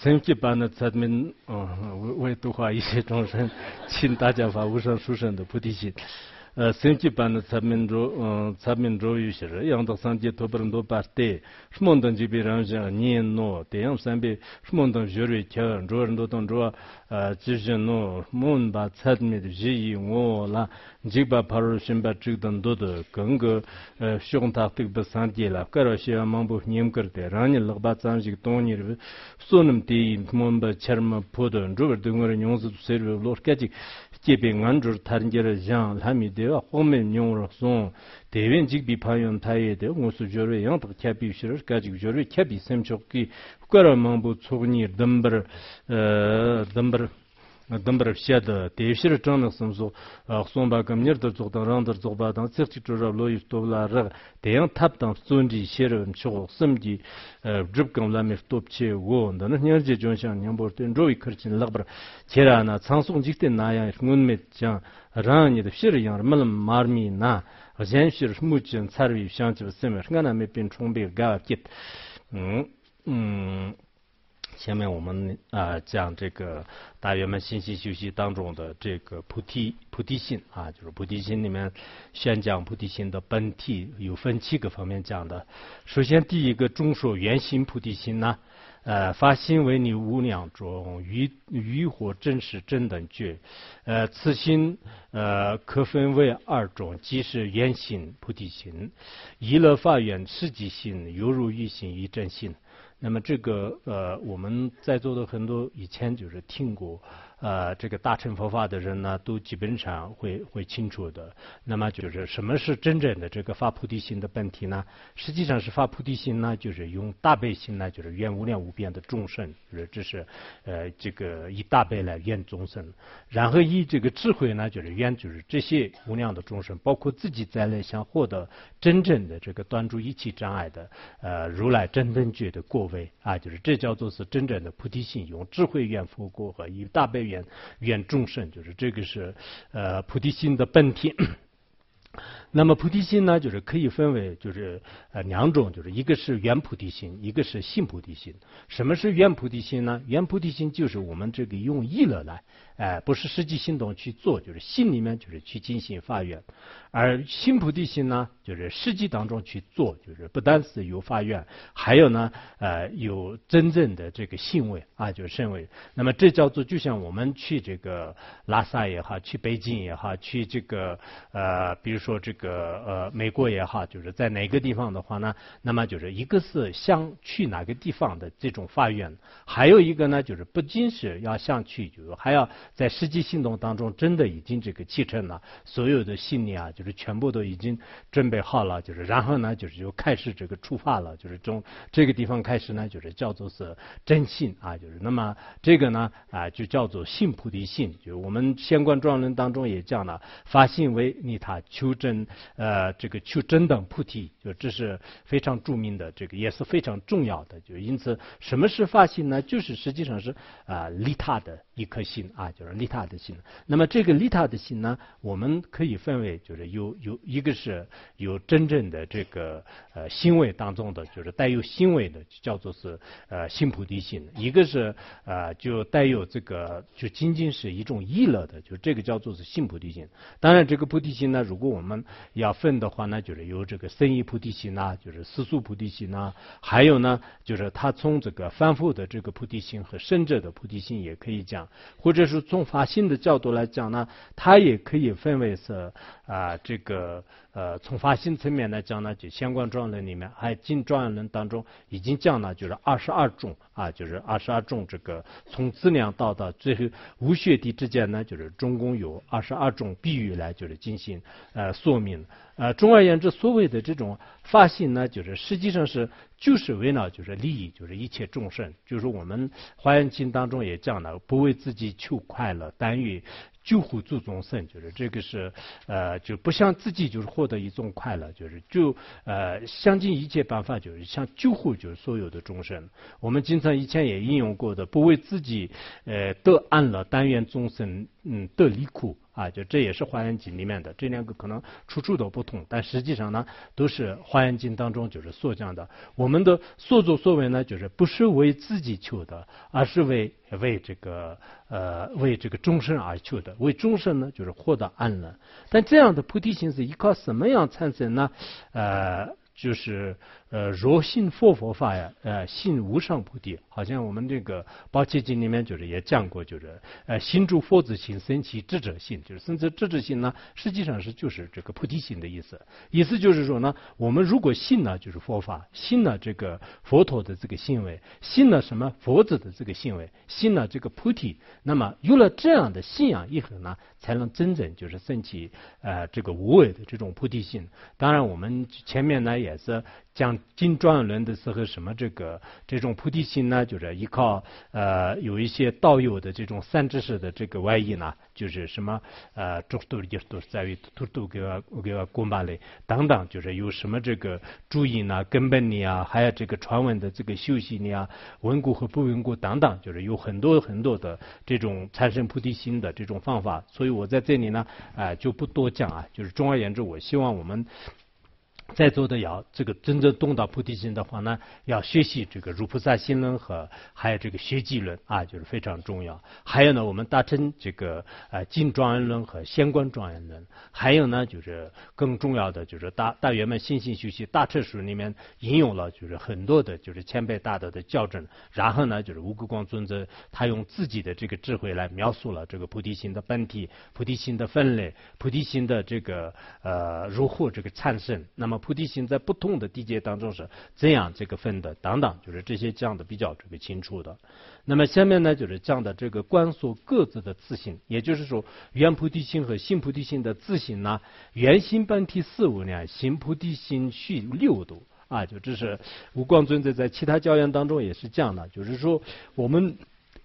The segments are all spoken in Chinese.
升级版的咱们嗯为为度化一切众生，请大家发无上殊胜的菩提心。senchi pan tsamin ro tsamin ro yushir yang da san je tobar ndo parte shmon dan jibi ran ja ni no te yang san bi shmon dan jure kya ro ndo don ro ji jin no mon ba tsad mi ji yi ngo la ji ba par shin ba chi dan do de geng ge shong ta tik ba san je la ka ro shi ma bu nyem kar te ran ni lag ba tsam ji ton ni ri sunim te yi mon ba cherma po do ro de ngor nyong zu ser lo ka ji 제베 ngandur tharinjera jang lami dewa hongme nyongra song dewen jikbi payon taye dewa ngosu jorwe yangtak kyabi shirar kajik jorwe kyabi semchokki hukara mangbo tsogni dambar dambar eh, dāmbar shiāda tēshir chāngnak samsō xōmbā uh, kam nirdir zhōgdāng rāngdir zhōgbā dāng cikchik chōrab lōyib tōblā rāg tēyāng tāp dāng sōnjī shērabim chōgō samjī uh, dhrup kāng lāmi ftōp chē wō ndā nā nyār jē jōngshāng nyāmbor tēn rōi karchīn lāqbar chērā nā cāngsōg jikte nāyāng ir ngūn mēt chāng rāng nirib shir yāng rmalam mārmī nā zhēn shir shmūchīn tsārvī shāngchib simir ngā nā mē pēn chōngbē gāwa kit. Mm, mm. 下面我们啊讲这个大圆满信息修习当中的这个菩提菩提心啊，就是菩提心里面宣讲菩提心的本体有分七个方面讲的。首先第一个中说圆心菩提心呢，呃发心为你无量中于于火真实真等觉，呃此心呃可分为二种，即是圆心菩提心、一乐法缘实际心、犹如欲心一真心。那么这个呃，我们在座的很多以前就是听过。呃，这个大乘佛法的人呢，都基本上会会清楚的。那么就是什么是真正的这个发菩提心的本体呢？实际上是发菩提心呢，就是用大悲心呢，就是愿无量无边的众生，就是这是呃这个以大悲来愿众生。然后以这个智慧呢，就是愿就是这些无量的众生，包括自己在内，想获得真正的这个断除一切障碍的呃如来真正觉的过位啊，就是这叫做是真正的菩提心，用智慧愿佛过和以大悲。愿愿众生，就是这个是呃菩提心的本体。那么菩提心呢，就是可以分为就是呃两种，就是一个是圆菩提心，一个是信菩提心。什么是圆菩提心呢？圆菩提心就是我们这个用意乐来。哎，不是实际行动去做，就是心里面就是去进行发愿，而心菩提心呢，就是实际当中去做，就是不单是有发愿，还有呢，呃，有真正的这个信位啊，就是身位。那么这叫做，就像我们去这个拉萨也好，去北京也好，去这个呃，比如说这个呃美国也好，就是在哪个地方的话呢，那么就是一个是想去哪个地方的这种发愿，还有一个呢，就是不仅是要想去，就是还要。在实际行动当中，真的已经这个启程了，所有的信念啊，就是全部都已经准备好了，就是然后呢，就是就开始这个出发了，就是从这个地方开始呢，就是叫做是真信啊，就是那么这个呢啊，就叫做信菩提信，就我们相关专论当中也讲了，发信为利他求真，呃，这个求真等菩提，就这是非常著名的，这个也是非常重要的，就因此什么是发心呢？就是实际上是啊利他的一颗心啊。就是利他的心，那么这个利他的心呢，我们可以分为，就是有有一个是有真正的这个呃心位当中的，就是带有心位的，叫做是呃心菩提心；一个是呃就带有这个就仅仅是一种意乐的，就这个叫做是心菩提心。当然，这个菩提心呢，如果我们要分的话呢，就是有这个生意菩提心呢，就是世俗菩提心呢，还有呢，就是他从这个反复的这个菩提心和生者的菩提心也可以讲，或者是。从法性的角度来讲呢，它也可以分为是啊，这个呃，从发心层面来讲呢，就相关状论里面，还进状论当中已经讲了，就是二十二种啊，就是二十二种这个从资粮到到最后无血地之间呢，就是总共有二十二种比喻来就是进行呃说明。呃，总而言之，所谓的这种发心呢，就是实际上是就是为了就是利益，就是一切众生。就是我们华严经当中也讲了，不为自己求快乐，但于救护诸众生。就是这个是呃，就不想自己就是获得一种快乐，就是就呃想尽一切办法，就是想救护就是所有的众生。我们经常以前也应用过的，不为自己呃得安乐，但愿众生嗯得离苦。啊，就这也是《华严经》里面的这两个可能处处都不同，但实际上呢，都是《华严经》当中就是所讲的。我们的所作所为呢，就是不是为自己求的，而是为为这个呃为这个众生而求的。为众生呢，就是获得安乐。但这样的菩提心是依靠什么样产生呢？呃。就是呃，若信佛佛法呀，呃，信无上菩提。好像我们这个《宝戒经》里面就是也讲过，就是呃，心住佛子心，生起智者心。就是生起智者心呢，实际上是就是这个菩提心的意思。意思就是说呢，我们如果信呢，就是佛法，信了这个佛陀的这个行为，信了什么佛子的这个行为，信了这个菩提，那么有了这样的信仰以后呢，才能真正就是升起呃这个无为的这种菩提心。当然，我们前面呢。也是讲进转轮的时候，什么这个这种菩提心呢？就是依靠呃有一些道友的这种三知识的这个外衣呢，就是什么呃诸多也都是在于都都给我给我供巴类等等，就是有什么这个注意呢、根本呢啊，还有这个传闻的这个修习呢啊，稳固和不稳固等等，就是有很多很多的这种产生菩提心的这种方法。所以我在这里呢啊就不多讲啊，就是总而言之，我希望我们。在座的要这个真正懂到菩提心的话呢，要学习这个如菩萨心论和还有这个学记论啊，就是非常重要。还有呢，我们达成这个呃净庄严论和相关庄严论。还有呢，就是更重要的就是大大圆满心性学习大彻书里面引用了就是很多的就是前辈大德的校正。然后呢，就是无垢光尊者他用自己的这个智慧来描述了这个菩提心的本体、菩提心的分类、菩提心的这个呃如何这个产生。那么菩提心在不同的地界当中是怎样这个分的等等，就是这些讲的比较这个清楚的。那么下面呢，就是讲的这个观所各自的自性，也就是说，原菩提心和新菩提心的自性呢，原心本体四无量，新菩提心续六度啊，就这是无光尊者在其他教言当中也是讲的，就是说我们。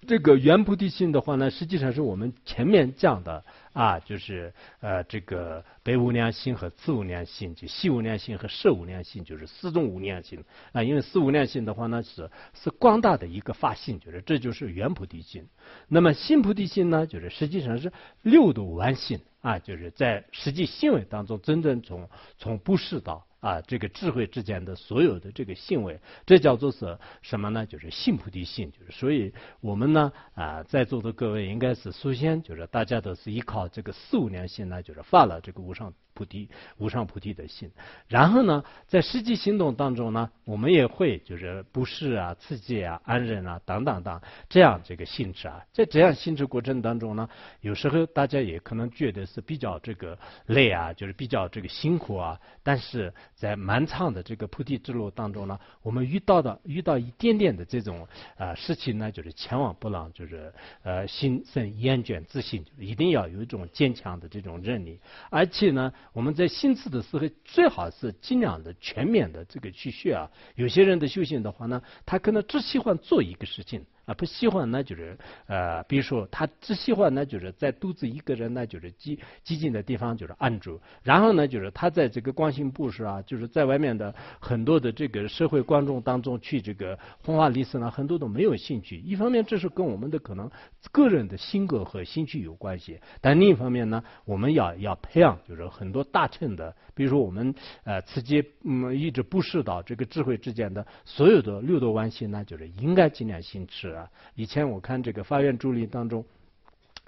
这个原菩提心的话呢，实际上是我们前面讲的啊，就是呃这个北无量心和次无量心，就西无量心和摄无量心，就是四种无量心啊。因为四无量心的话呢，是是光大的一个发性，就是这就是圆菩提心。那么心菩提心呢，就是实际上是六度完心啊，就是在实际行为当中，真正从从不世道。啊，这个智慧之间的所有的这个行为，这叫做是什么呢？就是信菩提心。就是所以我们呢啊，在座的各位应该是首先就是大家都是依靠这个四无量心呢，就是发了这个无上。菩提无上菩提的心，然后呢，在实际行动当中呢，我们也会就是不适啊、刺激啊、安忍啊等等等这样这个性质啊，在这样性质过程当中呢，有时候大家也可能觉得是比较这个累啊，就是比较这个辛苦啊，但是在漫长的这个菩提之路当中呢，我们遇到的遇到一点点的这种啊事情呢，就是千万不能就是呃心生厌倦自信，一定要有一种坚强的这种韧力，而且呢。我们在心智的时候，最好是尽量的全面的这个去学啊。有些人的修行的话呢，他可能只喜欢做一个事情。啊，不喜欢呢，就是呃，比如说他只喜欢呢，就是在独自一个人呢，就是寂寂静的地方就是安住。然后呢，就是他在这个光行布施啊，就是在外面的很多的这个社会观众当中去这个红花历史呢，很多都没有兴趣。一方面这是跟我们的可能个人的性格和兴趣有关系，但另一方面呢，我们要要培养就是很多大乘的，比如说我们呃，此际嗯一直布施到这个智慧之间的所有的六道关系呢，就是应该尽量行持。以前我看这个法院助理当中。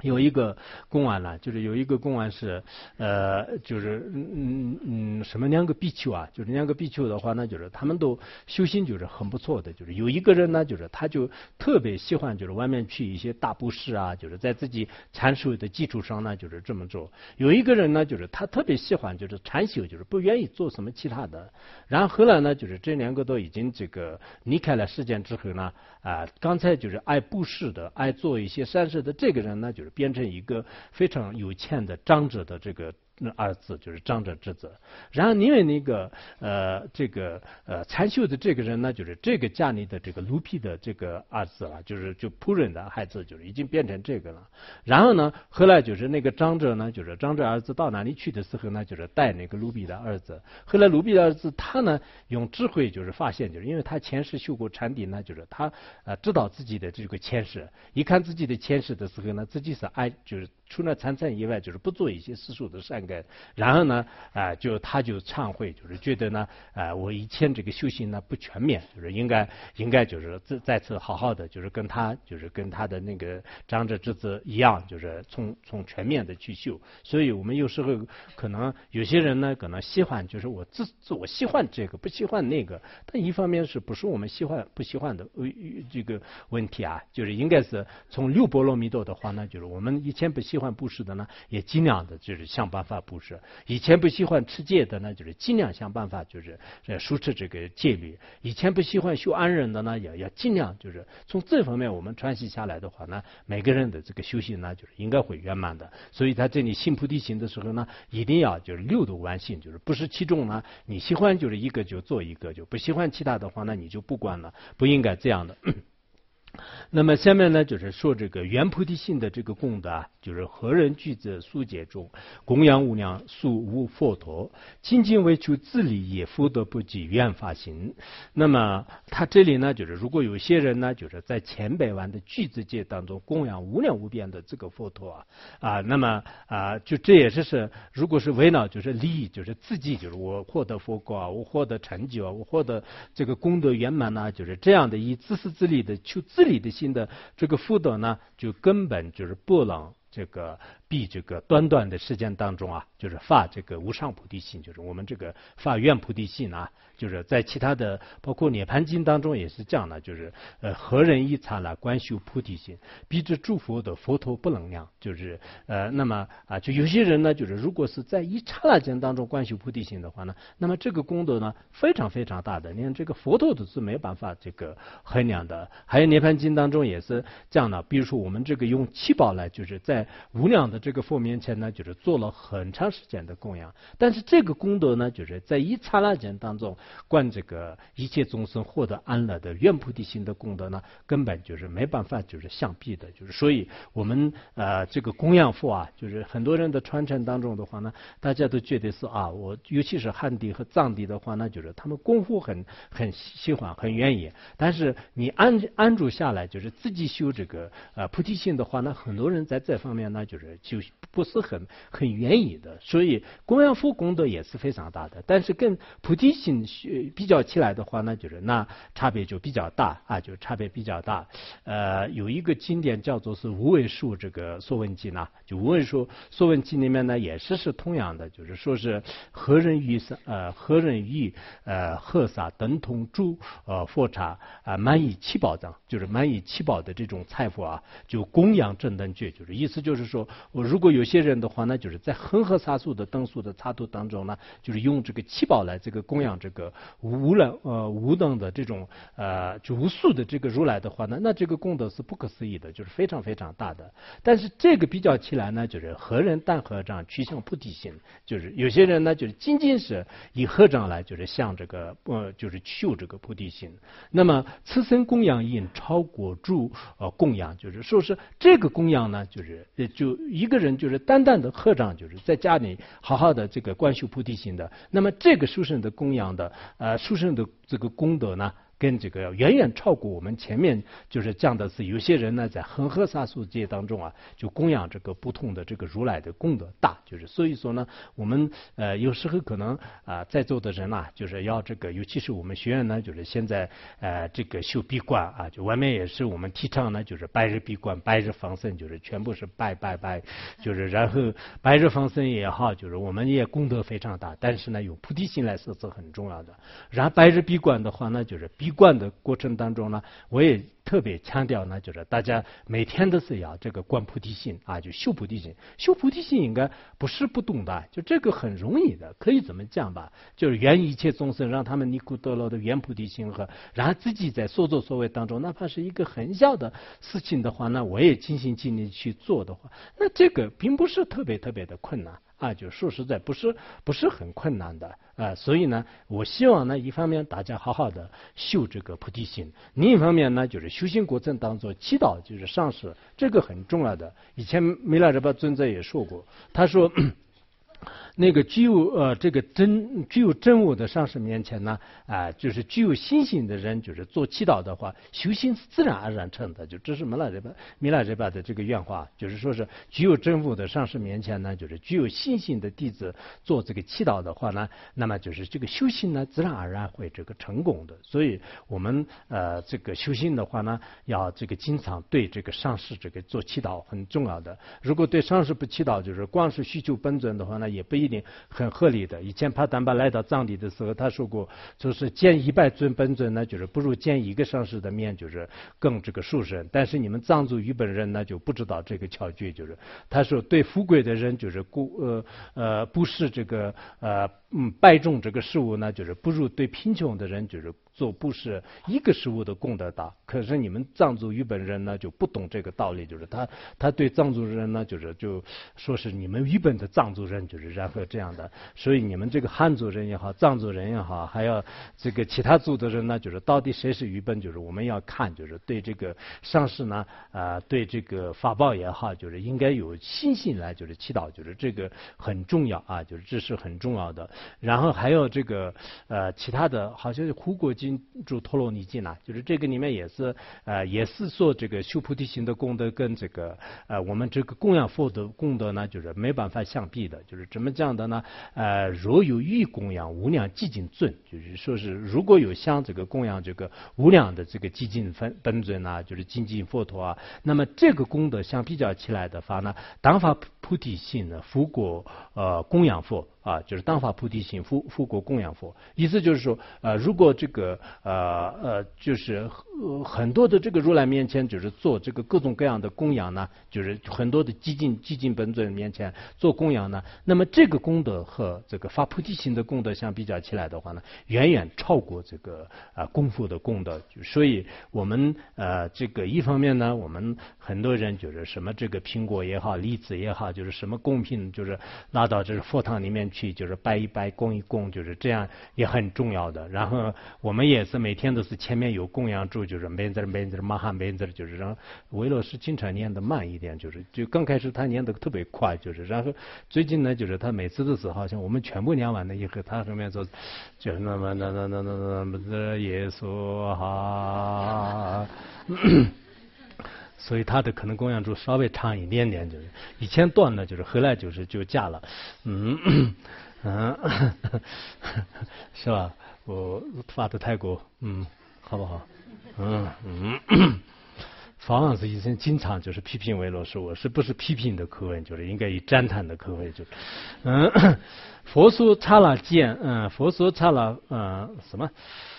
有一个公案呢，就是有一个公案是，呃，就是嗯嗯嗯，什么两个比丘啊？就是两个比丘的话呢，就是他们都修行就是很不错的。就是有一个人呢，就是他就特别喜欢就是外面去一些大布施啊，就是在自己禅修的基础上呢，就是这么做。有一个人呢，就是他特别喜欢就是禅修，就是不愿意做什么其他的。然后后来呢，就是这两个都已经这个离开了世间之后呢，啊，刚才就是爱布施的、爱做一些善事的这个人呢，就。变成一个非常有钱的长者的这个那二字就是长者之子。然后因为那个呃这个呃参绣的这个人呢，就是这个家里的这个奴婢的这个二字了，就是就仆人的孩子，就是已经变成这个了。然后呢，后来就是那个长者呢，就是长者儿子到哪里去的时候呢，就是带那个奴婢的儿子。后来奴婢的儿子他呢用智慧就是发现，就是因为他前世修过禅定呢，就是他呃知道自己的这个前世，一看自己的前世的时候呢，自己是爱就是。除了参禅以外，就是不做一些世俗的善根。然后呢，啊，就他就忏悔，就是觉得呢，啊，我以前这个修行呢不全面，就是应该应该就是再再次好好的，就是跟他就是跟他的那个长者之子一样，就是从从全面的去修。所以我们有时候可能有些人呢，可能喜欢就是我自自我喜欢这个，不喜欢那个。但一方面是不是我们喜欢不喜欢的呃这个问题啊？就是应该是从六波罗蜜多的话呢，就是我们以前不。喜欢布施的呢，也尽量的就是想办法布施；以前不喜欢持戒的呢，就是尽量想办法就是疏持这个戒律；以前不喜欢修安忍的呢，也要尽量就是从这方面我们传习下来的话呢，每个人的这个修行呢，就是应该会圆满的。所以他这里信菩提心的时候呢，一定要就是六度完性，就是不失其中呢，你喜欢就是一个就做一个，就不喜欢其他的话，那你就不管了，不应该这样的。那么下面呢，就是说这个原菩提心的这个功德，就是何人具在素解中供养无量素无佛陀，仅仅为求自利也福德不及愿发心。那么他这里呢，就是如果有些人呢，就是在千百万的具自界当中供养无量无边的这个佛陀啊啊，那么啊，就这也是是，如果是为了就是利益，就是自己就是我获得佛果啊，我获得成就啊，我获得这个功德圆满呢，就是这样的以自私自利的求自理的心的这个福德呢，就根本就是不能这个。必这个短短的时间当中啊，就是发这个无上菩提心，就是我们这个发愿菩提心啊，就是在其他的包括涅盘经当中也是这样的，就是呃何人一刹那观修菩提心，必知诸佛的佛陀不能量，就是呃那么啊，就有些人呢，就是如果是在一刹那间当中观修菩提心的话呢，那么这个功德呢非常非常大的，连这个佛陀都是没办法这个衡量的。还有涅盘经当中也是这样的，比如说我们这个用七宝来，就是在无量的。这个佛面前呢，就是做了很长时间的供养，但是这个功德呢，就是在一刹那间当中，观这个一切众生获得安乐的愿菩提心的功德呢，根本就是没办法就是相比的，就是所以我们呃这个供养佛啊，就是很多人的传承当中的话呢，大家都觉得是啊，我尤其是汉地和藏地的话，那就是他们功夫很很喜欢很愿意，但是你安安住下来，就是自己修这个呃菩提心的话呢，很多人在这方面呢，就是。就不是很很愿意的，所以供养佛功德也是非常大的。但是跟菩提心比较起来的话呢，就是那差别就比较大啊，就差别比较大。呃，有一个经典叫做是无为数这个说文经呢，就无为数说文经里面呢也是是同样的，就是说是何人与呃何人与呃喝洒等同诸呃佛刹啊满以七宝藏，就是满以七宝的这种财富啊，就供养正等觉，就是意思就是说。我如果有些人的话呢，就是在恒河沙数的灯数的插图当中呢，就是用这个七宝来这个供养这个无量呃无等的这种呃就无数的这个如来的话呢，那这个功德是不可思议的，就是非常非常大的。但是这个比较起来呢，就是和人但合掌趋向菩提心，就是有些人呢，就是仅仅是以合掌来就是向这个呃就是求这个菩提心。那么此生供养印超过诸呃供养，就是说是这个供养呢，就是呃就一。一个人就是单单的合掌，就是在家里好好的这个观修菩提心的，那么这个书生的供养的呃书生的这个功德呢？跟这个远远超过我们前面就是讲的是有些人呢在恒河沙数界当中啊，就供养这个不同的这个如来的功德大，就是所以说呢，我们呃有时候可能啊在座的人呐，就是要这个，尤其是我们学院呢，就是现在呃这个修闭关啊，就外面也是我们提倡呢，就是白日闭关、白日放生，就是全部是拜拜拜，就是然后白日放生也好，就是我们也功德非常大，但是呢有菩提心来说是很重要的。然后白日闭关的话呢，就是一贯的过程当中呢，我也特别强调呢，就是大家每天都是要这个观菩提心啊，就修菩提心。修菩提心应该不是不懂的，就这个很容易的，可以怎么讲吧？就是愿一切众生，让他们尼古得乐的愿菩提心和，然后自己在所作所为当中，哪怕是一个很小的事情的话，那我也尽心尽力去做的话，那这个并不是特别特别的困难。啊，就说实在不是不是很困难的啊。所以呢，我希望呢，一方面大家好好的修这个菩提心，另一方面呢，就是修行过程当中祈祷就是上师，这个很重要的。以前弥勒日巴尊者也说过，他说。那个具有呃这个真具有真我的上师面前呢，啊，就是具有信心的人，就是做祈祷的话，修行是自然而然成的。就这是弥勒日巴弥勒日巴的这个原话，就是说是具有真我的上师面前呢，就是具有信心的弟子做这个祈祷的话呢，那么就是这个修行呢，自然而然会这个成功的。所以我们呃这个修行的话呢，要这个经常对这个上师这个做祈祷很重要的。如果对上师不祈祷，就是光是需求本尊的话呢，也不一一。定很合理的。以前帕丹巴来到藏地的时候，他说过，就是见一百尊本尊呢，就是不如见一个上师的面，就是更这个殊胜。但是你们藏族与本人呢，就不知道这个巧诀，就是他说对富贵的人，就是故呃呃不是这个呃嗯拜众这个事物呢，就是不如对贫穷的人，就是。做布施一个食物的功德大，可是你们藏族日本人呢就不懂这个道理，就是他他对藏族人呢就是就说是你们日本的藏族人就是然后这样的，所以你们这个汉族人也好，藏族人也好，还要这个其他族的人呢，就是到底谁是语本，就是我们要看，就是对这个上师呢啊，对这个法报也好，就是应该有信心来就是祈祷，就是这个很重要啊，就是这是很重要的。然后还有这个呃其他的，好像是胡国经。住陀罗尼经呢，就是这个里面也是呃，也是说这个修菩提心的功德跟这个呃，我们这个供养佛的功德呢，就是没办法相比的。就是怎么讲的呢？呃，若有欲供养无量寂静尊，就是说是如果有像这个供养这个无量的这个寂静分本尊啊，就是精进佛陀啊，那么这个功德相比较起来的话呢，当发菩提心呢，福果呃供养佛。啊，就是当发菩提心，复复国供养佛，意思就是说，呃，如果这个呃呃，就是呃很多的这个如来面前，就是做这个各种各样的供养呢，就是很多的激进激进本尊面前做供养呢，那么这个功德和这个发菩提心的功德相比较起来的话呢，远远超过这个啊功夫的功德。所以我们呃这个一方面呢，我们很多人就是什么这个苹果也好，栗子也好，就是什么贡品，就是拉到这个佛堂里面。去就是拜一拜供一供，就是这样也很重要的。然后我们也是每天都是前面有供养住就是每字每字马汉每字，就是让维罗是经常念的慢一点，就是就刚开始他念的特别快，就是然后最近呢，就是他每次都是好像我们全部念完了以后，他后面说就是那么那那那那那么耶稣哈。所以他的可能供养柱稍微长一点点，就是以前断了，就是后来就是就加了，嗯嗯，是吧？我发的泰国，嗯，好不好？嗯嗯，法王子医生经常就是批评维罗说，我是不是批评的口吻，就是应该以赞叹的口吻，就嗯，佛说刹那见，嗯，佛说刹那，嗯，什么？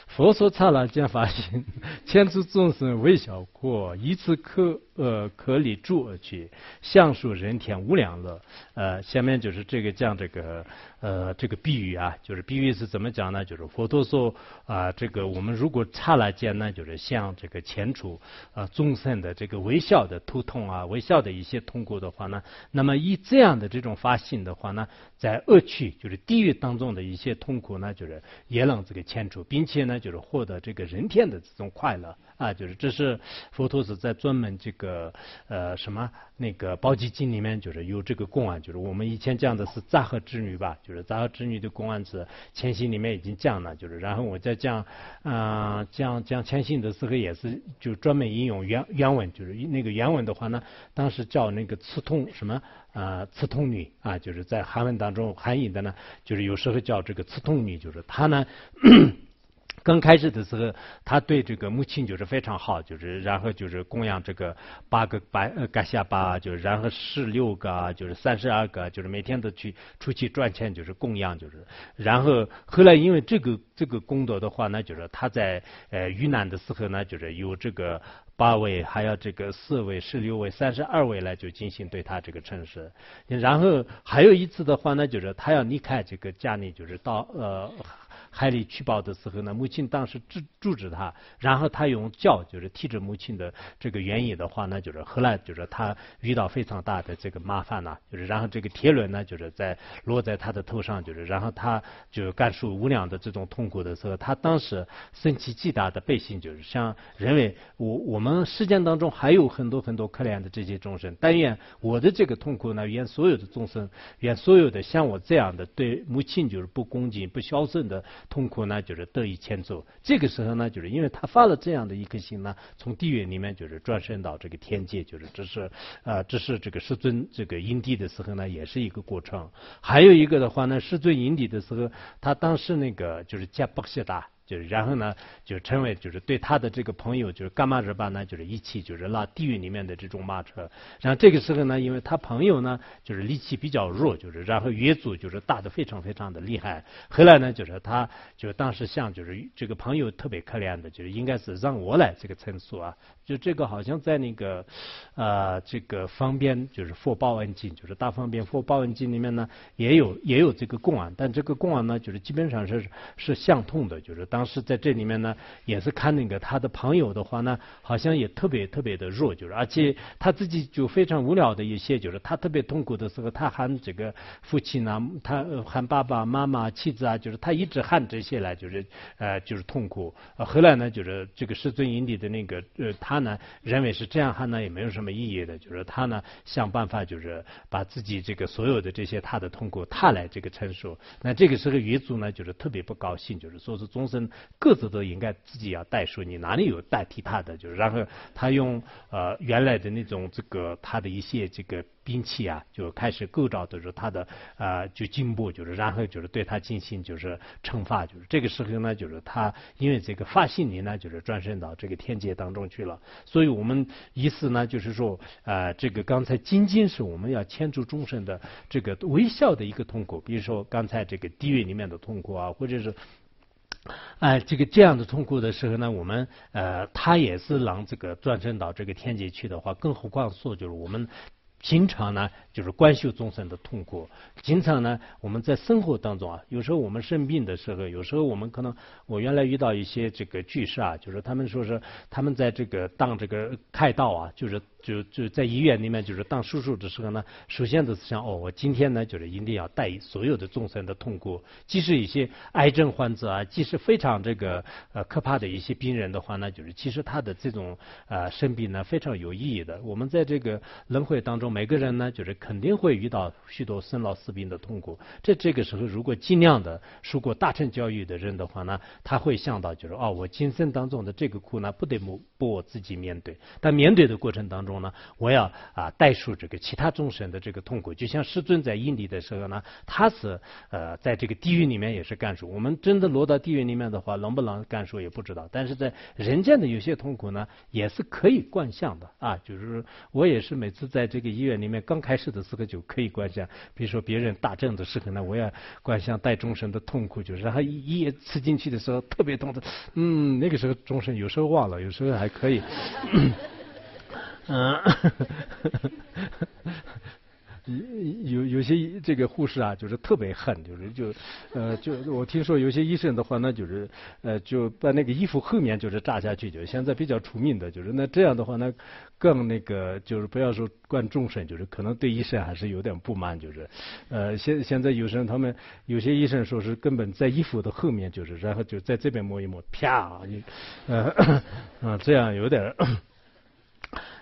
佛说刹那间法心，千处众生微小过，一次科呃可立住而去，享受人天无量乐。呃，下面就是这个讲这个呃这个比喻啊，就是比喻是怎么讲呢？就是佛陀说啊，这个我们如果刹那间呢，就是像这个前处啊众生的这个微笑的头痛啊，微笑的一些痛苦的话呢，那么以这样的这种发心的话呢，在恶趣就是地狱当中的一些痛苦呢，就是也能这个千处，并且呢。就是获得这个人天的这种快乐啊，就是这是佛陀是在专门这个呃什么那个《宝积经》里面就是有这个公案，就是我们以前讲的是杂合之女吧，就是杂合之女的公案是千行里面已经讲了，就是然后我在讲啊讲讲千行的时候也是就专门引用原原文，就是那个原文的话呢，当时叫那个刺通什么啊刺通女啊，就是在韩文当中含义的呢，就是有时候叫这个刺通女，就是她呢。刚开始的时候，他对这个母亲就是非常好，就是然后就是供养这个八个八呃盖下巴，就是然后十六个，就是三十二个，就是每天都去出去赚钱，就是供养，就是然后后来因为这个这个功德的话呢，就是他在呃遇难的时候呢，就是有这个八位，还有这个四位、十六位、三十二位来就进行对他这个称示。然后还有一次的话呢，就是他要离开这个家里，就是到呃。海里取宝的时候呢，母亲当时制阻止他，然后他用脚就是踢着母亲的这个原野的话呢，就是后来就是他遇到非常大的这个麻烦呢，就是然后这个铁轮呢就是在落在他的头上，就是然后他就感受无量的这种痛苦的时候，他当时生起极大的悲心，就是想认为我我们世间当中还有很多很多可怜的这些众生，但愿我的这个痛苦呢，愿所有的众生，愿所有的像我这样的对母亲就是不恭敬、不孝顺的痛苦呢，就是得以迁走。这个时候呢，就是因为他发了这样的一颗心呢，从地狱里面就是转身到这个天界，就是这是啊，这是这个师尊这个因地的时候呢，也是一个过程。还有一个的话呢，师尊因地的时候，他当时那个就是加布西达。就是然后呢，就成为就是对他的这个朋友就是干嘛日巴呢，就是一起就是拉地狱里面的这种马车。然后这个时候呢，因为他朋友呢就是力气比较弱，就是然后越族就是打得非常非常的厉害。后来呢，就是他就当时想就是这个朋友特别可怜的，就是应该是让我来这个陈述啊。就这个好像在那个呃这个方便就是佛报恩经，就是大方便佛报恩经里面呢也有也有这个供案，但这个供案呢就是基本上是是相通的，就是当时在这里面呢也是看那个他的朋友的话呢，好像也特别特别的弱，就是而且他自己就非常无聊的一些，就是他特别痛苦的时候，他喊这个父亲啊，他喊爸爸妈妈妻子啊，就是他一直喊这些来，就是呃就是痛苦。后来呢，就是这个师尊引领的那个呃他。呢认为是这样喊呢也没有什么意义的，就是他呢想办法就是把自己这个所有的这些他的痛苦他来这个承受。那这个时候狱卒呢就是特别不高兴，就是说是终身各自都应该自己要代数，你哪里有代替他的？就是然后他用呃原来的那种这个他的一些这个。兵器啊，就开始构造的时候，他的啊就进步，就是然后就是对他进行就是惩罚，就是这个时候呢，就是他因为这个发心灵呢，就是转身到这个天界当中去了。所以我们意思呢，就是说啊，这个刚才仅仅是我们要牵住众生的这个微笑的一个痛苦，比如说刚才这个地狱里面的痛苦啊，或者是哎这个这样的痛苦的时候呢，我们呃他也是让这个转生到这个天界去的话，更何况说就是我们。经常呢，就是关修众生的痛苦。经常呢，我们在生活当中啊，有时候我们生病的时候，有时候我们可能，我原来遇到一些这个居士啊，就是他们说是他们在这个当这个 开道啊，就是。就就在医院里面，就是当手术的时候呢，首先都是想哦，我今天呢，就是一定要带所有的众生的痛苦，即使一些癌症患者啊，即使非常这个呃可怕的一些病人的话呢，就是其实他的这种呃生病呢非常有意义的。我们在这个轮回当中，每个人呢，就是肯定会遇到许多生老死病的痛苦。这这个时候，如果尽量的受过大乘教育的人的话呢，他会想到就是哦，我今生当中的这个苦呢，不得不不我自己面对。但面对的过程当中，呢，我要啊代数这个其他众生的这个痛苦，就像师尊在印地的时候呢，他是呃在这个地狱里面也是干数。我们真的落到地狱里面的话，能不能干数也不知道。但是在人间的有些痛苦呢，也是可以观相的啊。就是我也是每次在这个医院里面刚开始的时候就可以观相，比如说别人打针的时候呢，我要观相带众生的痛苦，就是然后一一吃进去的时候特别痛的，嗯，那个时候众生有时候忘了，有时候还可以。嗯，有有些这个护士啊，就是特别狠，就是就呃就我听说有些医生的话，那就是呃就把那个衣服后面就是扎下去，就现在比较出名的，就是那这样的话呢，更那个就是不要说灌终身，就是可能对医生还是有点不满，就是呃现现在有时候他们有些医生说是根本在衣服的后面，就是然后就在这边摸一摸，啪，呃 啊这样有点。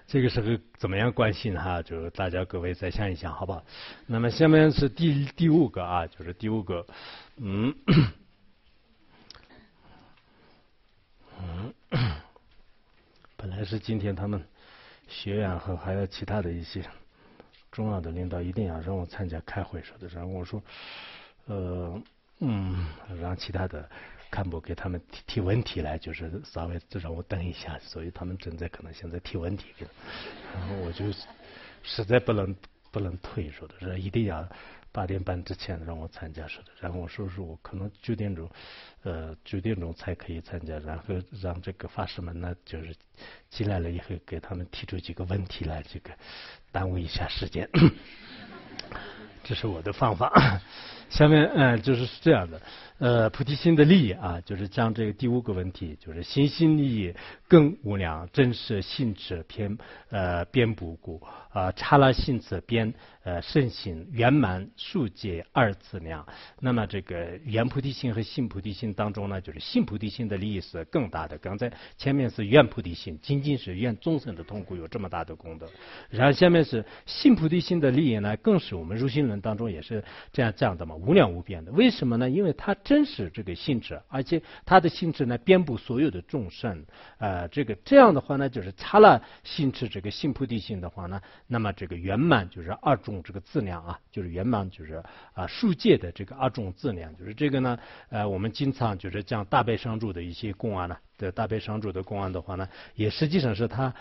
这个时候怎么样关心哈？就是大家各位再想一想，好不好？那么下面是第第五个啊，就是第五个，嗯，嗯，本来是今天他们学院和还有其他的一些重要的领导一定要让我参加开会说的，然后我说，呃，嗯，让其他的。看不给他们提提问题来，就是稍微就让我等一下，所以他们正在可能现在提问题，然后我就实在不能不能退，说的是一定要八点半之前让我参加，说的。然后我说说我可能九点钟呃九点钟才可以参加，然后让这个法师们呢就是进来了以后给他们提出几个问题来，这个耽误一下时间，这是我的方法。下面嗯，就是是这样的。呃，菩提心的利益啊，就是将这个第五个问题，就是心心利益更无量，真实性质偏呃边不故啊，刹那性质边呃圣行圆满数界二次量。那么这个圆菩提心和性菩提心当中呢，就是性菩提心的利益是更大的。刚才前面是愿菩提心，仅仅是愿众生的痛苦有这么大的功德。然后下面是性菩提心的利益呢，更是我们入心论当中也是这样这样的嘛，无量无边的。为什么呢？因为它。真实这个性质，而且它的性质呢，遍布所有的众生。呃，这个这样的话呢，就是差了性质这个性菩提心的话呢，那么这个圆满就是二种这个质量啊，就是圆满就是啊数界的这个二种质量，就是这个呢，呃，我们经常就是讲大悲上主的一些公案呢，的大悲上主的公案的话呢，也实际上是他。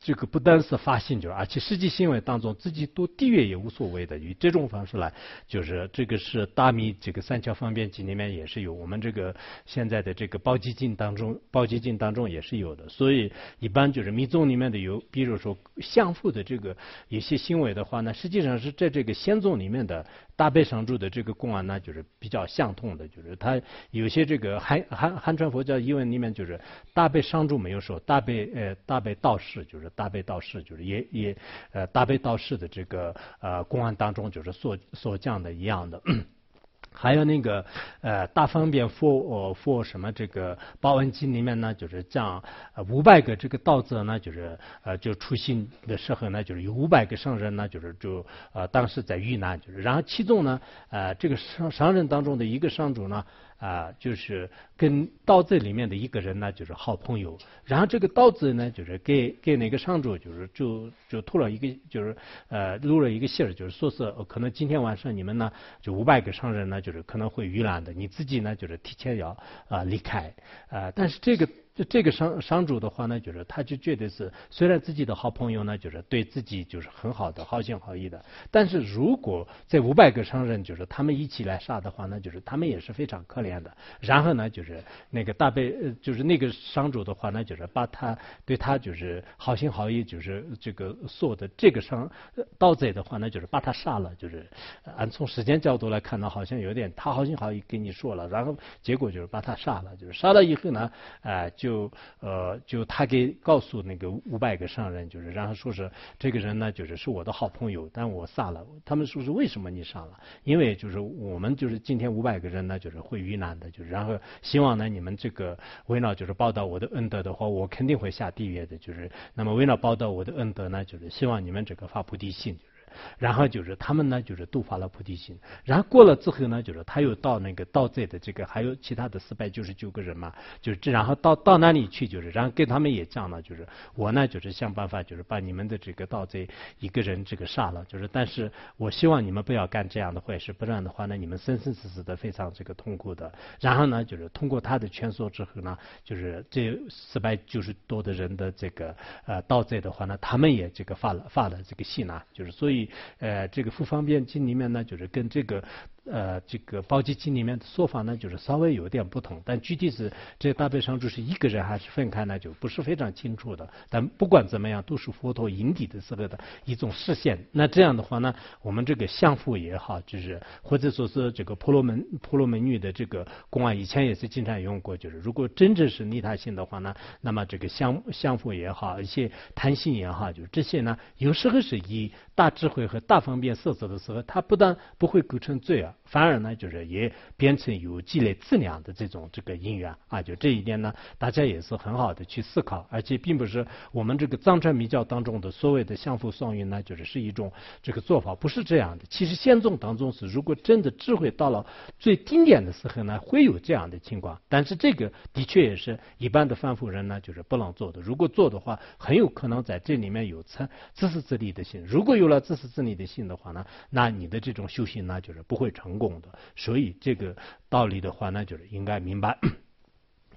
这个不单是发心，就是而且实际行为当中自己读地狱也无所谓的，以这种方式来，就是这个是大米这个三桥方便经里面也是有，我们这个现在的这个包机镜当中，包机镜当中也是有的。所以一般就是密宗里面的有，比如说相互的这个一些行为的话呢，实际上是在这个仙宗里面的。大悲上住的这个公案呢，就是比较相通的，就是它有些这个汉汉汉传佛教译文里面就是大悲上住没有说大悲呃大悲道士就是大悲道士就是也也呃大悲道士的这个呃公案当中就是所所讲的一样的。还有那个呃大方便佛佛什么这个报恩经里面呢，就是讲五百个这个道者呢，就是呃就出行的时候呢，就是有五百个商人呢，就是就呃当时在遇难，就是然后其中呢呃这个商商人当中的一个商主呢。啊，就是跟刀子里面的一个人呢，就是好朋友。然后这个刀子呢，就是给给那个商主，就是就就吐了一个，就是呃录了一个信儿，就是说是可能今天晚上你们呢，就五百个商人呢，就是可能会遇难的，你自己呢，就是提前要啊离开啊。但是这个。就这个商商主的话呢，就是他就觉得是，虽然自己的好朋友呢，就是对自己就是很好的，好心好意的，但是如果这五百个商人就是他们一起来杀的话呢，就是他们也是非常可怜的。然后呢，就是那个大悲，就是那个商主的话呢，就是把他对他就是好心好意，就是这个做的这个商盗贼的话呢，就是把他杀了。就是按从时间角度来看呢，好像有点他好心好意跟你说了，然后结果就是把他杀了。就是杀了以后呢，哎就。就呃，就他给告诉那个五百个商人，就是然后说是这个人呢，就是是我的好朋友，但我杀了。他们说是为什么你杀了？因为就是我们就是今天五百个人呢，就是会遇难的，就是然后希望呢你们这个为了就是报答我的恩德的话，我肯定会下地狱的。就是那么为了报答我的恩德呢，就是希望你们这个发菩提心。然后就是他们呢，就是都发了菩提心。然后过了之后呢，就是他又到那个盗贼的这个，还有其他的四百九十九个人嘛，就是这。然后到到那里去，就是然后跟他们也讲了，就是我呢，就是想办法，就是把你们的这个盗贼一个人这个杀了。就是但是我希望你们不要干这样的坏事，不然的话呢，你们生生死死的非常这个痛苦的。然后呢，就是通过他的劝说之后呢，就是这四百九十多的人的这个呃盗贼的话呢，他们也这个发了发了这个信啊，就是所以。呃，这个复方便经里面呢，就是跟这个。呃，这个包机经里面的说法呢，就是稍微有点不同，但具体是这大悲上主是一个人还是分开呢，就不是非常清楚的。但不管怎么样，都是佛陀引底的时候的一种实现。那这样的话呢，我们这个相父也好，就是或者说是这个婆罗门 婆罗门女的这个公案，以前也是经常用过。就是如果真正是利他心的话呢，那么这个相相父也好，一些贪心也好，就是这些呢，有时候是以大智慧和大方便色泽的时候，它不但不会构成罪啊。反而呢，就是也变成有积累质量的这种这个因缘啊，就这一点呢，大家也是很好的去思考，而且并不是我们这个藏传密教当中的所谓的相互双运呢，就是是一种这个做法，不是这样的。其实仙宗当中是，如果真的智慧到了最顶点的时候呢，会有这样的情况。但是这个的确也是一般的凡夫人呢，就是不能做的。如果做的话，很有可能在这里面有自自私自利的心。如果有了自私自利的心的话呢，那你的这种修行呢，就是不会成。成功的，所以这个道理的话那，就是应该明白。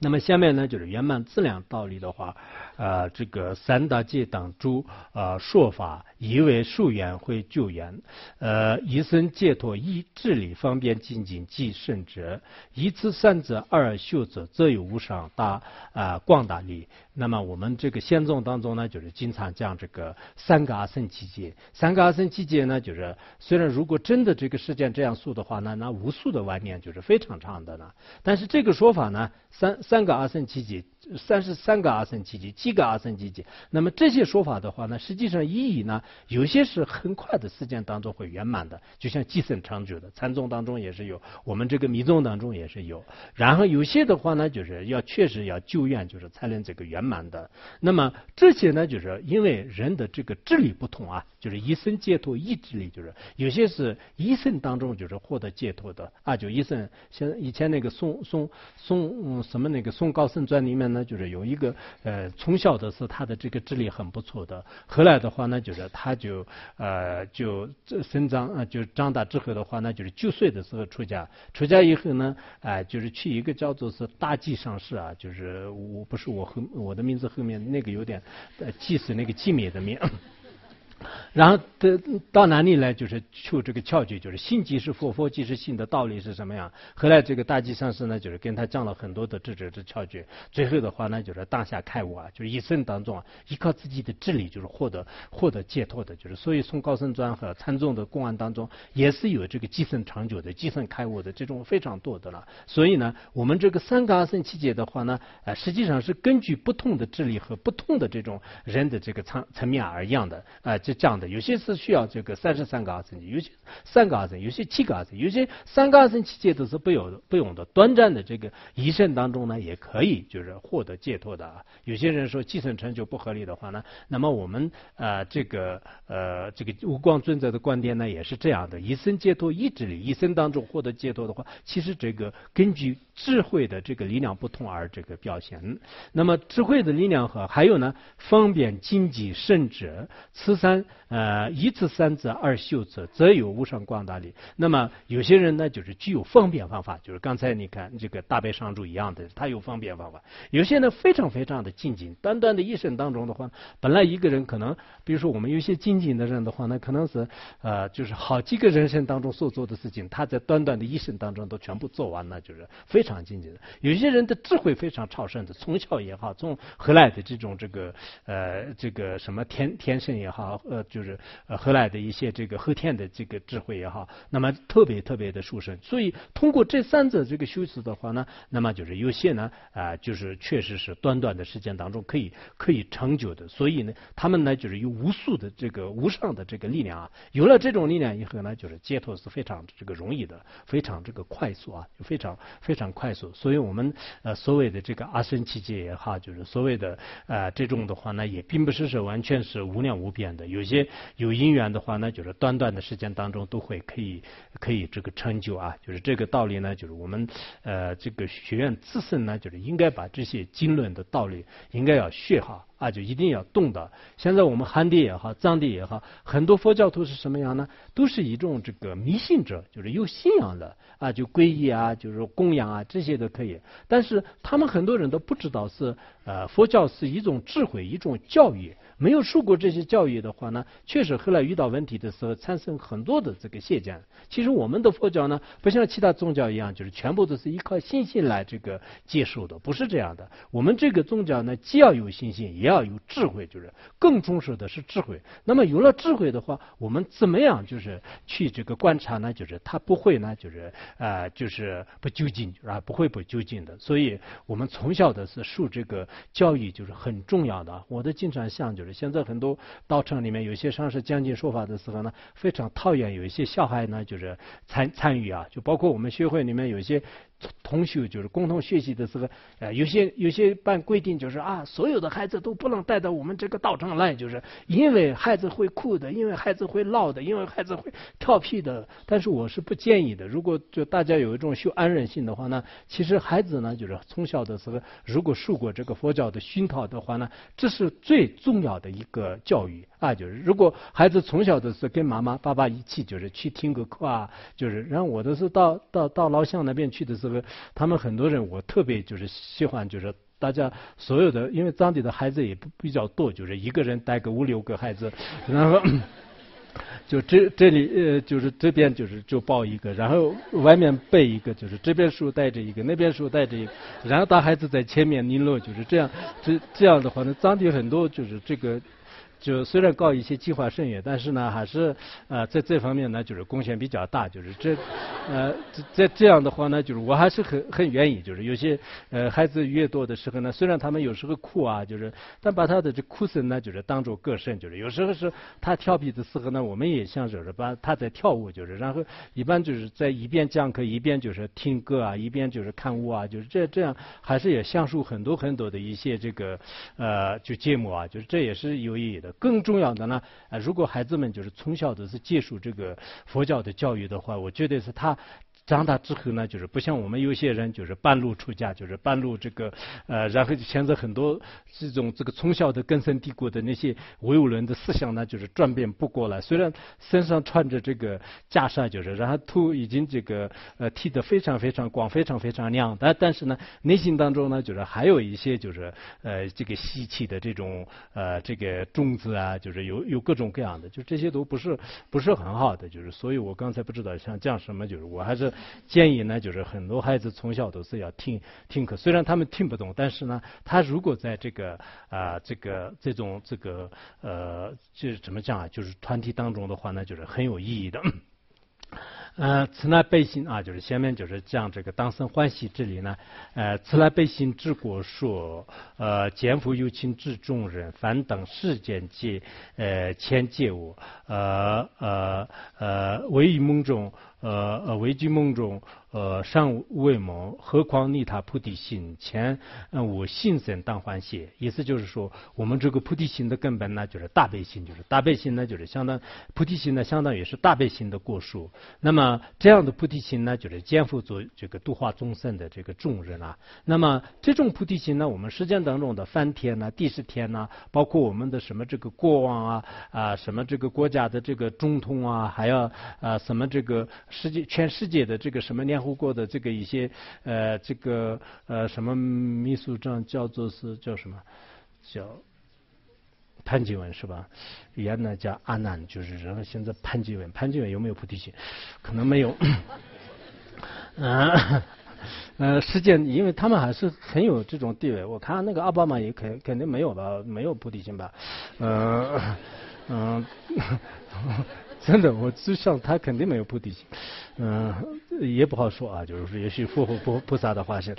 那么下面呢，就是圆满自量道理的话，呃，这个三大戒当诸呃说法，以为数缘会救援，呃，一生解脱一智理方便精进即圣者，一次三者二修者，则有无上大啊广大力。那么我们这个仙宗当中呢，就是经常讲这个三个阿僧祇劫，三个阿僧祇劫呢，就是虽然如果真的这个时间这样数的话，那那无数的万年就是非常长的了。但是这个说法呢，三三个阿僧祇劫。三十三个阿僧祇劫，七个阿僧祇劫。那么这些说法的话呢，实际上意义呢，有些是很快的时间当中会圆满的，就像寄生长久的禅宗当中也是有，我们这个密宗当中也是有。然后有些的话呢，就是要确实要救愿，就是才能这个圆满的。那么这些呢，就是因为人的这个智力不同啊，就是一生解脱意志力，就是有些是一生当中就是获得解脱的啊，就一生像以前那个宋宋宋什么那个宋高僧传里面呢。就是有一个呃，从小的是他的这个智力很不错的，后来的话呢，就是他就呃就生长啊就长大之后的话呢，就是九岁的时候出家，出家以后呢，哎就是去一个叫做是大济上师啊，就是我不是我后我的名字后面那个有点呃济是那个济美的名。然后到到哪里来？就是求这个窍诀，就是心即是佛，佛即是心的道理是什么样？后来这个大吉上师呢，就是跟他讲了很多的智者之窍诀。最后的话呢，就是当下开悟啊，就是一生当中啊，依靠自己的智力，就是获得获得解脱的。就是所以从高僧传和禅宗的公案当中，也是有这个寄生长久的、寄生开悟的这种非常多的了。所以呢，我们这个三个阿僧祇劫的话呢，呃，实际上是根据不同的智力和不同的这种人的这个层层面而样的，啊。就这样有些是需要这个三十三个阿僧祇，有些三个阿僧，有些七个阿僧，有些三个阿僧七界都是不有不用的。短暂的这个一生当中呢，也可以就是获得解脱的啊。有些人说寄生成就不合理的话呢，那么我们呃这个呃这个无光尊者的观点呢，也是这样的：一生解脱意志力，一生当中获得解脱的话，其实这个根据智慧的这个力量不同而这个表现。那么智慧的力量和还有呢，方便经济甚至，此三。呃，一次三则二修次，则有无上广大力。那么有些人呢，就是具有方便方法，就是刚才你看这个大悲上主一样的，他有方便方法。有些人，非常非常的精进，短短的一生当中的话，本来一个人可能，比如说我们有些精进的人的话，那可能是呃，就是好几个人生当中所做的事情，他在短短的一生当中都全部做完了，就是非常精进的。有些人的智慧非常超胜的，从小也好，从何来的这种这个呃这个什么天天生也好。呃，就就是呃，后来的一些这个后天的这个智慧也好，那么特别特别的殊胜。所以通过这三者这个修持的话呢，那么就是有些呢啊，就是确实是短短的时间当中可以可以成就的。所以呢，他们呢就是有无数的这个无上的这个力量啊。有了这种力量以后呢，就是解脱是非常这个容易的，非常这个快速啊，非常非常快速。所以我们呃所谓的这个阿僧祇劫也好，就是所谓的呃这种的话呢，也并不是说完全是无量无边的。有些有因缘的话呢，就是短短的时间当中都会可以可以这个成就啊，就是这个道理呢，就是我们呃这个学院自身呢，就是应该把这些经论的道理应该要学好啊，就一定要懂的。现在我们汉地也好，藏地也好，很多佛教徒是什么样呢？都是一种这个迷信者，就是有信仰的啊，就皈依啊，就是供养啊，这些都可以。但是他们很多人都不知道是呃佛教是一种智慧，一种教育。没有受过这些教育的话呢，确实后来遇到问题的时候，产生很多的这个现象。其实我们的佛教呢，不像其他宗教一样，就是全部都是依靠信心来这个接受的，不是这样的。我们这个宗教呢，既要有信心，也要有智慧，就是更重视的是智慧。那么有了智慧的话，我们怎么样就是去这个观察呢？就是他不会呢，就是啊，就是不究竟，啊，不会不究竟的。所以我们从小的是受这个教育，就是很重要的。我的经常想就是。现在很多道场里面有些上师讲经说法的时候呢，非常讨厌有一些小孩呢，就是参参与啊，就包括我们学会里面有一些。同学就是共同学习的时候，呃，有些有些办规定就是啊，所有的孩子都不能带到我们这个道场来，就是因为孩子会哭的，因为孩子会闹的，因为孩子会调皮的。但是我是不建议的。如果就大家有一种修安忍性的话呢，其实孩子呢，就是从小的时候，如果受过这个佛教的熏陶的话呢，这是最重要的一个教育。啊，就是如果孩子从小的是跟妈妈、爸爸一起，就是去听个课啊，就是然后我都是到到到老乡那边去的时候，他们很多人我特别就是喜欢，就是大家所有的，因为当地的孩子也不比较多，就是一个人带个五六个孩子，然后 就这这里呃就是这边就是就抱一个，然后外面背一个，就是这边书带着一个，那边书带着一个，然后大孩子在前面领路，就是这样，这这样的话呢，当地很多就是这个。就虽然搞一些计划生育，但是呢，还是呃在这方面呢，就是贡献比较大。就是这呃在这样的话呢，就是我还是很很愿意。就是有些呃孩子越多的时候呢，虽然他们有时候哭啊，就是但把他的这哭声呢，就是当做歌声。就是有时候是他调皮的时候呢，我们也想着是把他在跳舞。就是然后一般就是在一边讲课一边就是听歌啊，一边就是看舞啊，就是这这样还是也享受很多很多的一些这个呃就节目啊，就是这也是有意义的。更重要的呢，呃，如果孩子们就是从小都是接受这个佛教的教育的话，我觉得是他。长大之后呢，就是不像我们有些人，就是半路出家，就是半路这个呃，然后现在很多这种这个从小的根深蒂固的那些唯物论的思想呢，就是转变不过来。虽然身上穿着这个袈裟，就是然后头已经这个呃剃得非常非常光，非常非常亮，但但是呢，内心当中呢，就是还有一些就是呃这个习气的这种呃这个种子啊，就是有有各种各样的，就这些都不是不是很好的，就是所以我刚才不知道想讲什么，就是我还是。建议呢，就是很多孩子从小都是要听听课，虽然他们听不懂，但是呢，他如果在这个啊这个这种这个呃，就是怎么讲啊，就是团体当中的话呢，就是很有意义的。呃，此乃悲心啊，就是下面就是讲这个当生欢喜这里呢，呃，此乃悲心治国说，呃，肩负有情治众人，凡等世间皆呃千借我，呃呃呃，唯于梦中。呃呃，危居梦中，呃，尚未谋，何况逆他菩提心？前我心生当欢喜。意思就是说，我们这个菩提心的根本呢，就是大悲心，就是大悲心呢，就是相当菩提心呢，相当于是大悲心的果树。那么这样的菩提心呢，就是肩负着这个度化众生的这个重任啊。那么这种菩提心呢，我们实践当中的梵天呐、地释天呐，包括我们的什么这个国王啊啊，什么这个国家的这个总统啊，还要啊什么这个。世界全世界的这个什么联合国的这个一些呃这个呃什么秘书长叫做是叫什么叫潘基文是吧？原来叫阿难，就是然后现在潘基文，潘基文有没有菩提心？可能没有。嗯 呃，世界因为他们还是很有这种地位。我看那个奥巴马也肯肯定没有吧，没有菩提心吧？嗯嗯。真的，我就想他肯定没有菩提心，嗯，也不好说啊，就是也许佛佛菩萨的化身。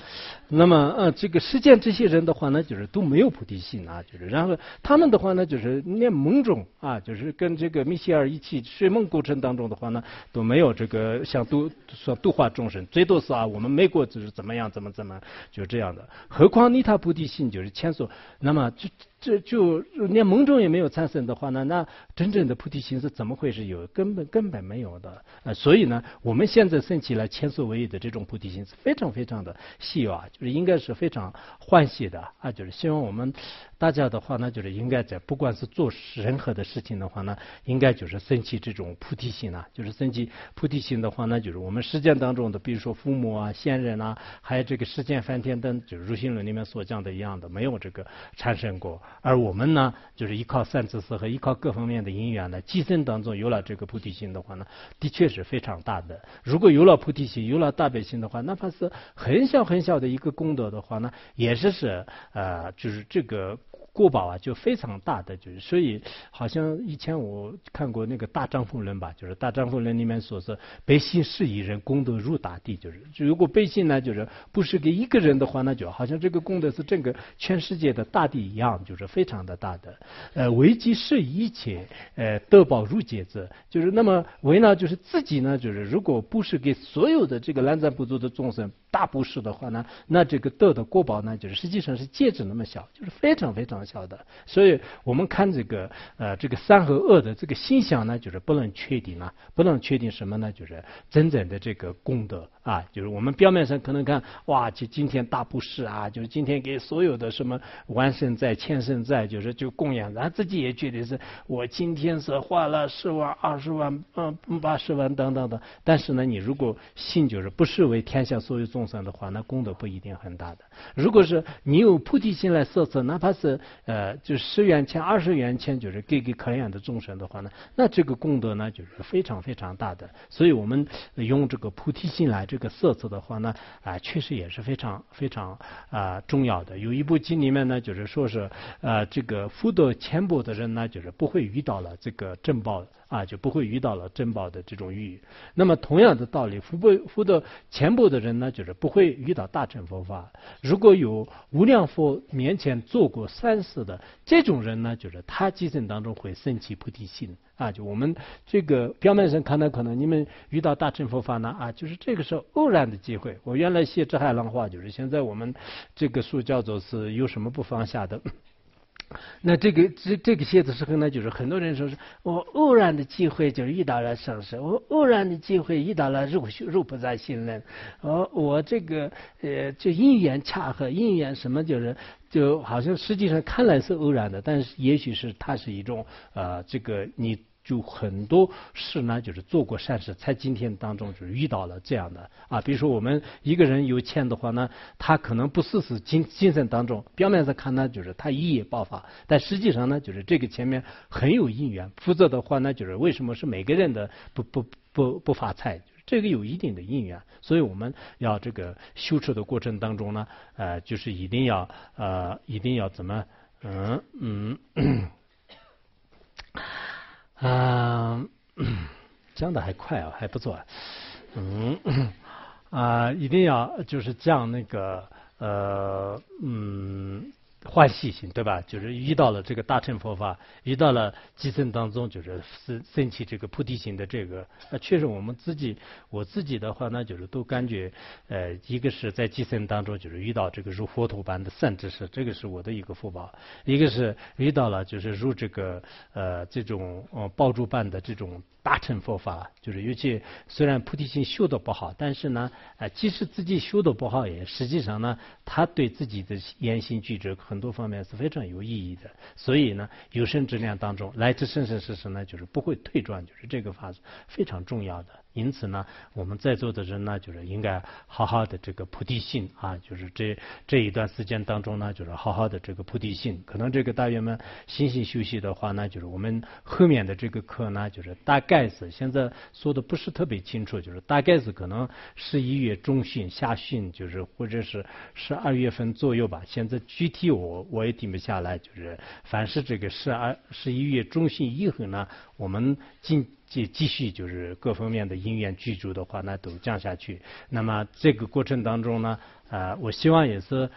那么，呃，这个世间这些人的话呢，就是都没有菩提心啊，就是然后他们的话呢，就是念梦中啊，就是跟这个米歇尔一起睡梦过程当中的话呢，都没有这个想度说度化众生，最多是啊，我们美国就是怎么样怎么怎么就这样的。何况你他菩提心就是前所，那么就。这就连蒙中也没有产生的话呢，那真正的菩提心是怎么会是？有根本根本没有的。呃，所以呢，我们现在升起来前所未有的这种菩提心是非常非常的稀有啊，就是应该是非常欢喜的啊，就是希望我们。大家的话呢，就是应该在不管是做任何的事情的话呢，应该就是升起这种菩提心啊，就是升起菩提心的话呢，就是我们实践当中的，比如说父母啊、先人啊，还有这个世间梵天等，就是入心论里面所讲的一样的，没有这个产生过。而我们呢，就是依靠三智思和依靠各方面的因缘呢，今生当中有了这个菩提心的话呢，的确是非常大的。如果有了菩提心，有了大悲心的话，哪怕是很小很小的一个功德的话呢，也是是呃，就是这个。过宝啊，就非常大的，就是所以好像以前我看过那个大丈夫论吧，就是大丈夫论里面说是悲心是一人，功德如大地，就是如果悲心呢，就是不是给一个人的话，那就好像这个功德是整个全世界的大地一样，就是非常的大的。呃，为己是一切，呃，得宝如劫子，就是那么为呢，就是自己呢，就是如果不是给所有的这个南瞻部族的众生。大布施的话呢，那这个得的果宝呢，就是实际上是戒指那么小，就是非常非常小的。所以我们看这个呃这个三和恶的这个心想呢，就是不能确定啊，不能确定什么呢？就是真正的这个功德啊，就是我们表面上可能看哇，就今天大布施啊，就是今天给所有的什么万圣在、千圣在，就是就供养，然后自己也觉得是我今天是花了十万、二十万、嗯八十万等等的。但是呢，你如果信就是不是为天下所有众众生的话，那功德不一定很大的。如果是你有菩提心来设置，哪怕是呃，就十元钱、二十元钱，就是给给可怜的众生的话呢，那这个功德呢，就是非常非常大的。所以我们用这个菩提心来这个设置的话呢，啊，确实也是非常非常啊重要的。有一部经里面呢，就是说是呃，这个福德浅薄的人呢，就是不会遇到了这个正报。啊，就不会遇到了珍宝的这种遇。那么同样的道理，福不福德前部的人呢，就是不会遇到大乘佛法。如果有无量佛面前做过善事的这种人呢，就是他今生当中会升起菩提心。啊，就我们这个表面上看到，可能你们遇到大乘佛法呢，啊，就是这个是偶然的机会。我原来写这海浪话，就是现在我们这个书叫做是有什么不放下的。那这个这这个写的时候呢，就是很多人说是我偶然的机会就是遇到了上师，我偶然的机会遇到了入入菩萨心人，我我这个呃就因缘恰合，因缘什么就是就好像实际上看来是偶然的，但是也许是它是一种呃这个你。就很多事呢，就是做过善事，才今天当中就是遇到了这样的啊。比如说我们一个人有钱的话呢，他可能不是是精精神当中，表面上看呢就是他一夜爆发，但实际上呢就是这个前面很有因缘。否则的话呢，就是为什么是每个人的不不不不发财？这个有一定的因缘，所以我们要这个修持的过程当中呢，呃，就是一定要呃一定要怎么嗯嗯。啊，讲的还快啊，还不错。嗯，啊，一定要就是讲那个呃，嗯。欢喜心，对吧？就是遇到了这个大乘佛法，遇到了基层当中，就是升升起这个菩提心的这个。那确实，我们自己，我自己的话呢，就是都感觉，呃，一个是在基层当中，就是遇到这个如佛陀般的善知识，这个是我的一个福报；一个是遇到了就是如这个呃这种呃爆竹般的这种。大乘佛法就是，尤其虽然菩提心修的不好，但是呢，呃，即使自己修的不好，也实际上呢，他对自己的言行举止很多方面是非常有意义的。所以呢，有生之年当中，来自生生世世呢，就是不会退转，就是这个法是非常重要的。因此呢，我们在座的人呢，就是应该好好的这个菩提心啊，就是这这一段时间当中呢，就是好好的这个菩提心。可能这个大约们心心休息的话呢，就是我们后面的这个课呢，就是大概是现在说的不是特别清楚，就是大概是可能十一月中旬、下旬，就是或者是十二月份左右吧。现在具体我我也定不下来，就是凡是这个十二十一月中旬以后呢，我们进。继继续就是各方面的因缘具足的话，那都降下去。那么这个过程当中呢，啊，我希望也是。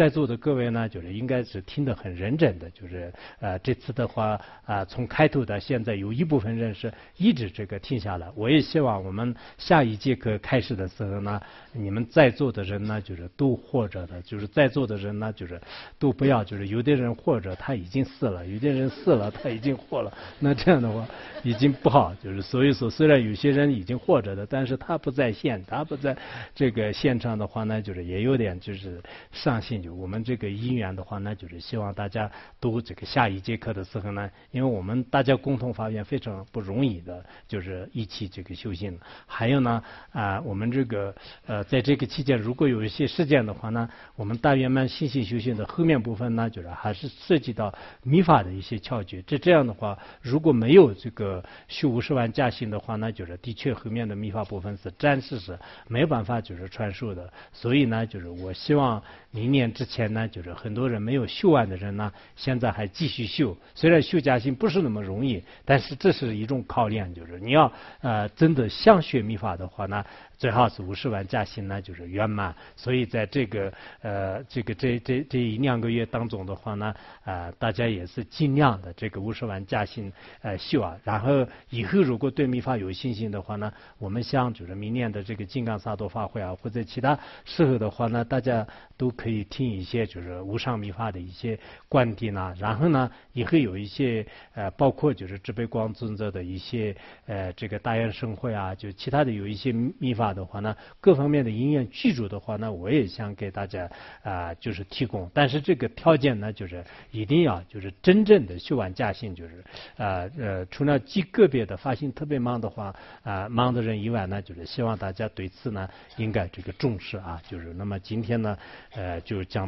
在座的各位呢，就是应该是听得很认真的，就是呃这次的话啊，从开头到现在，有一部分人是一直这个听下来。我也希望我们下一节课开始的时候呢，你们在座的人呢，就是都活着的，就是在座的人呢，就是都不要，就是有的人活着他已经死了，有的人死了他已经活了，那这样的话已经不好。就是所以说，虽然有些人已经活着的，但是他不在线，他不在这个现场的话呢，就是也有点就是伤心就。我们这个因缘的话呢，就是希望大家都这个下一节课的时候呢，因为我们大家共同发愿非常不容易的，就是一起这个修行。还有呢，啊，我们这个呃，在这个期间，如果有一些事件的话呢，我们大圆满信心修行的后面部分呢，就是还是涉及到密法的一些窍诀。这这样的话，如果没有这个修五十万加行的话那，就是的确后面的密法部分是暂时是没办法就是传授的。所以呢，就是我希望明年。之前呢，就是很多人没有修完的人呢，现在还继续修。虽然修加行不是那么容易，但是这是一种考验，就是你要呃真的想学秘法的话呢。最好是五十万加薪呢就是圆满。所以在这个呃这个这这这一两个月当中的话呢，啊大家也是尽量的这个五十万加薪呃修啊。然后以后如果对密法有信心的话呢，我们像就是明年的这个金刚萨埵法会啊，或者其他时候的话呢，大家都可以听一些就是无上密法的一些观点呐。然后呢，也会有一些呃包括就是智悲光尊者的一些呃这个大愿盛会啊，就其他的有一些密法的话呢，各方面的因缘具足的话呢，我也想给大家啊就是提供。但是这个条件呢，就是一定要就是真正的修完驾性，就是啊呃除了极个别的发心特别忙的话啊忙的人以外呢，就是希望大家对此呢应该这个重视啊。就是那么今天呢呃就讲。